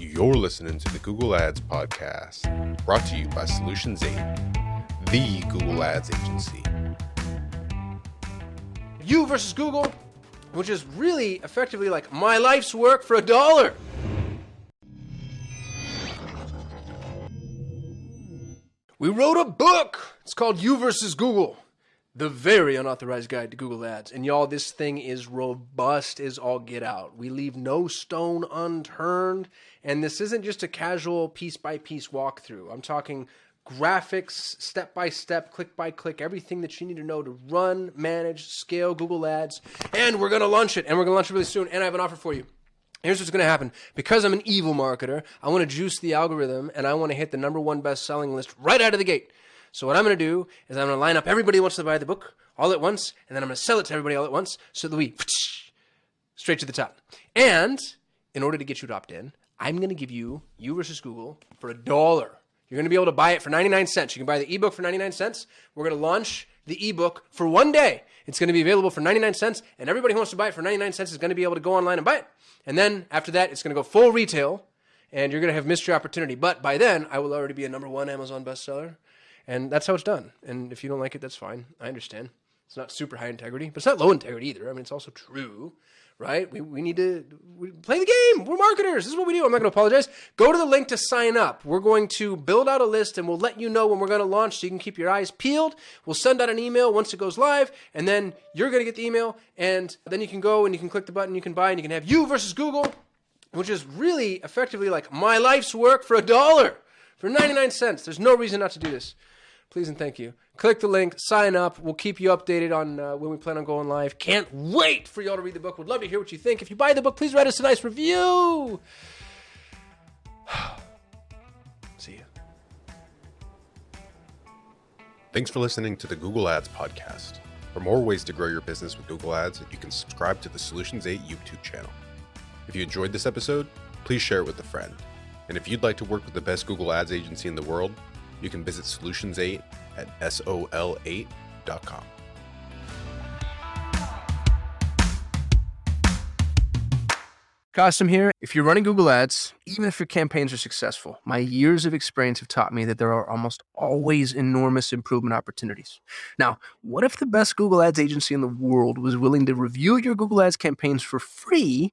You're listening to the Google Ads Podcast, brought to you by Solutions 8, the Google Ads agency. You versus Google, which is really effectively like my life's work for a dollar. We wrote a book. It's called You versus Google, the very unauthorized guide to Google Ads. And y'all, this thing is robust as all get out. We leave no stone unturned. And this isn't just a casual piece by piece walkthrough. I'm talking graphics, step by step, click by click, everything that you need to know to run, manage, scale Google Ads. And we're going to launch it. And we're going to launch it really soon. And I have an offer for you. Here's what's going to happen. Because I'm an evil marketer, I want to juice the algorithm and I want to hit the number one best selling list right out of the gate. So, what I'm going to do is I'm going to line up everybody who wants to buy the book all at once, and then I'm going to sell it to everybody all at once so that we straight to the top. And in order to get you to opt in, I'm going to give you you versus Google for a dollar. You're going to be able to buy it for 99 cents. You can buy the ebook for 99 cents. We're going to launch the ebook for one day. It's going to be available for 99 cents, and everybody who wants to buy it for 99 cents is going to be able to go online and buy it. And then after that, it's going to go full retail, and you're going to have mystery opportunity. But by then, I will already be a number one Amazon bestseller, and that's how it's done. And if you don't like it, that's fine. I understand. It's not super high integrity, but it's not low integrity either. I mean, it's also true right? We, we need to we play the game. We're marketers. This is what we do. I'm not going to apologize. Go to the link to sign up. We're going to build out a list and we'll let you know when we're going to launch so you can keep your eyes peeled. We'll send out an email once it goes live and then you're going to get the email and then you can go and you can click the button, you can buy and you can have you versus Google, which is really effectively like my life's work for a dollar, for 99 cents. There's no reason not to do this. Please and thank you. Click the link, sign up. We'll keep you updated on uh, when we plan on going live. Can't wait for y'all to read the book. Would love to hear what you think. If you buy the book, please write us a nice review. See you. Thanks for listening to the Google Ads Podcast. For more ways to grow your business with Google Ads, you can subscribe to the Solutions 8 YouTube channel. If you enjoyed this episode, please share it with a friend. And if you'd like to work with the best Google Ads agency in the world, you can visit Solutions8 at sol8.com. Kasim here. If you're running Google Ads, even if your campaigns are successful, my years of experience have taught me that there are almost always enormous improvement opportunities. Now, what if the best Google Ads agency in the world was willing to review your Google Ads campaigns for free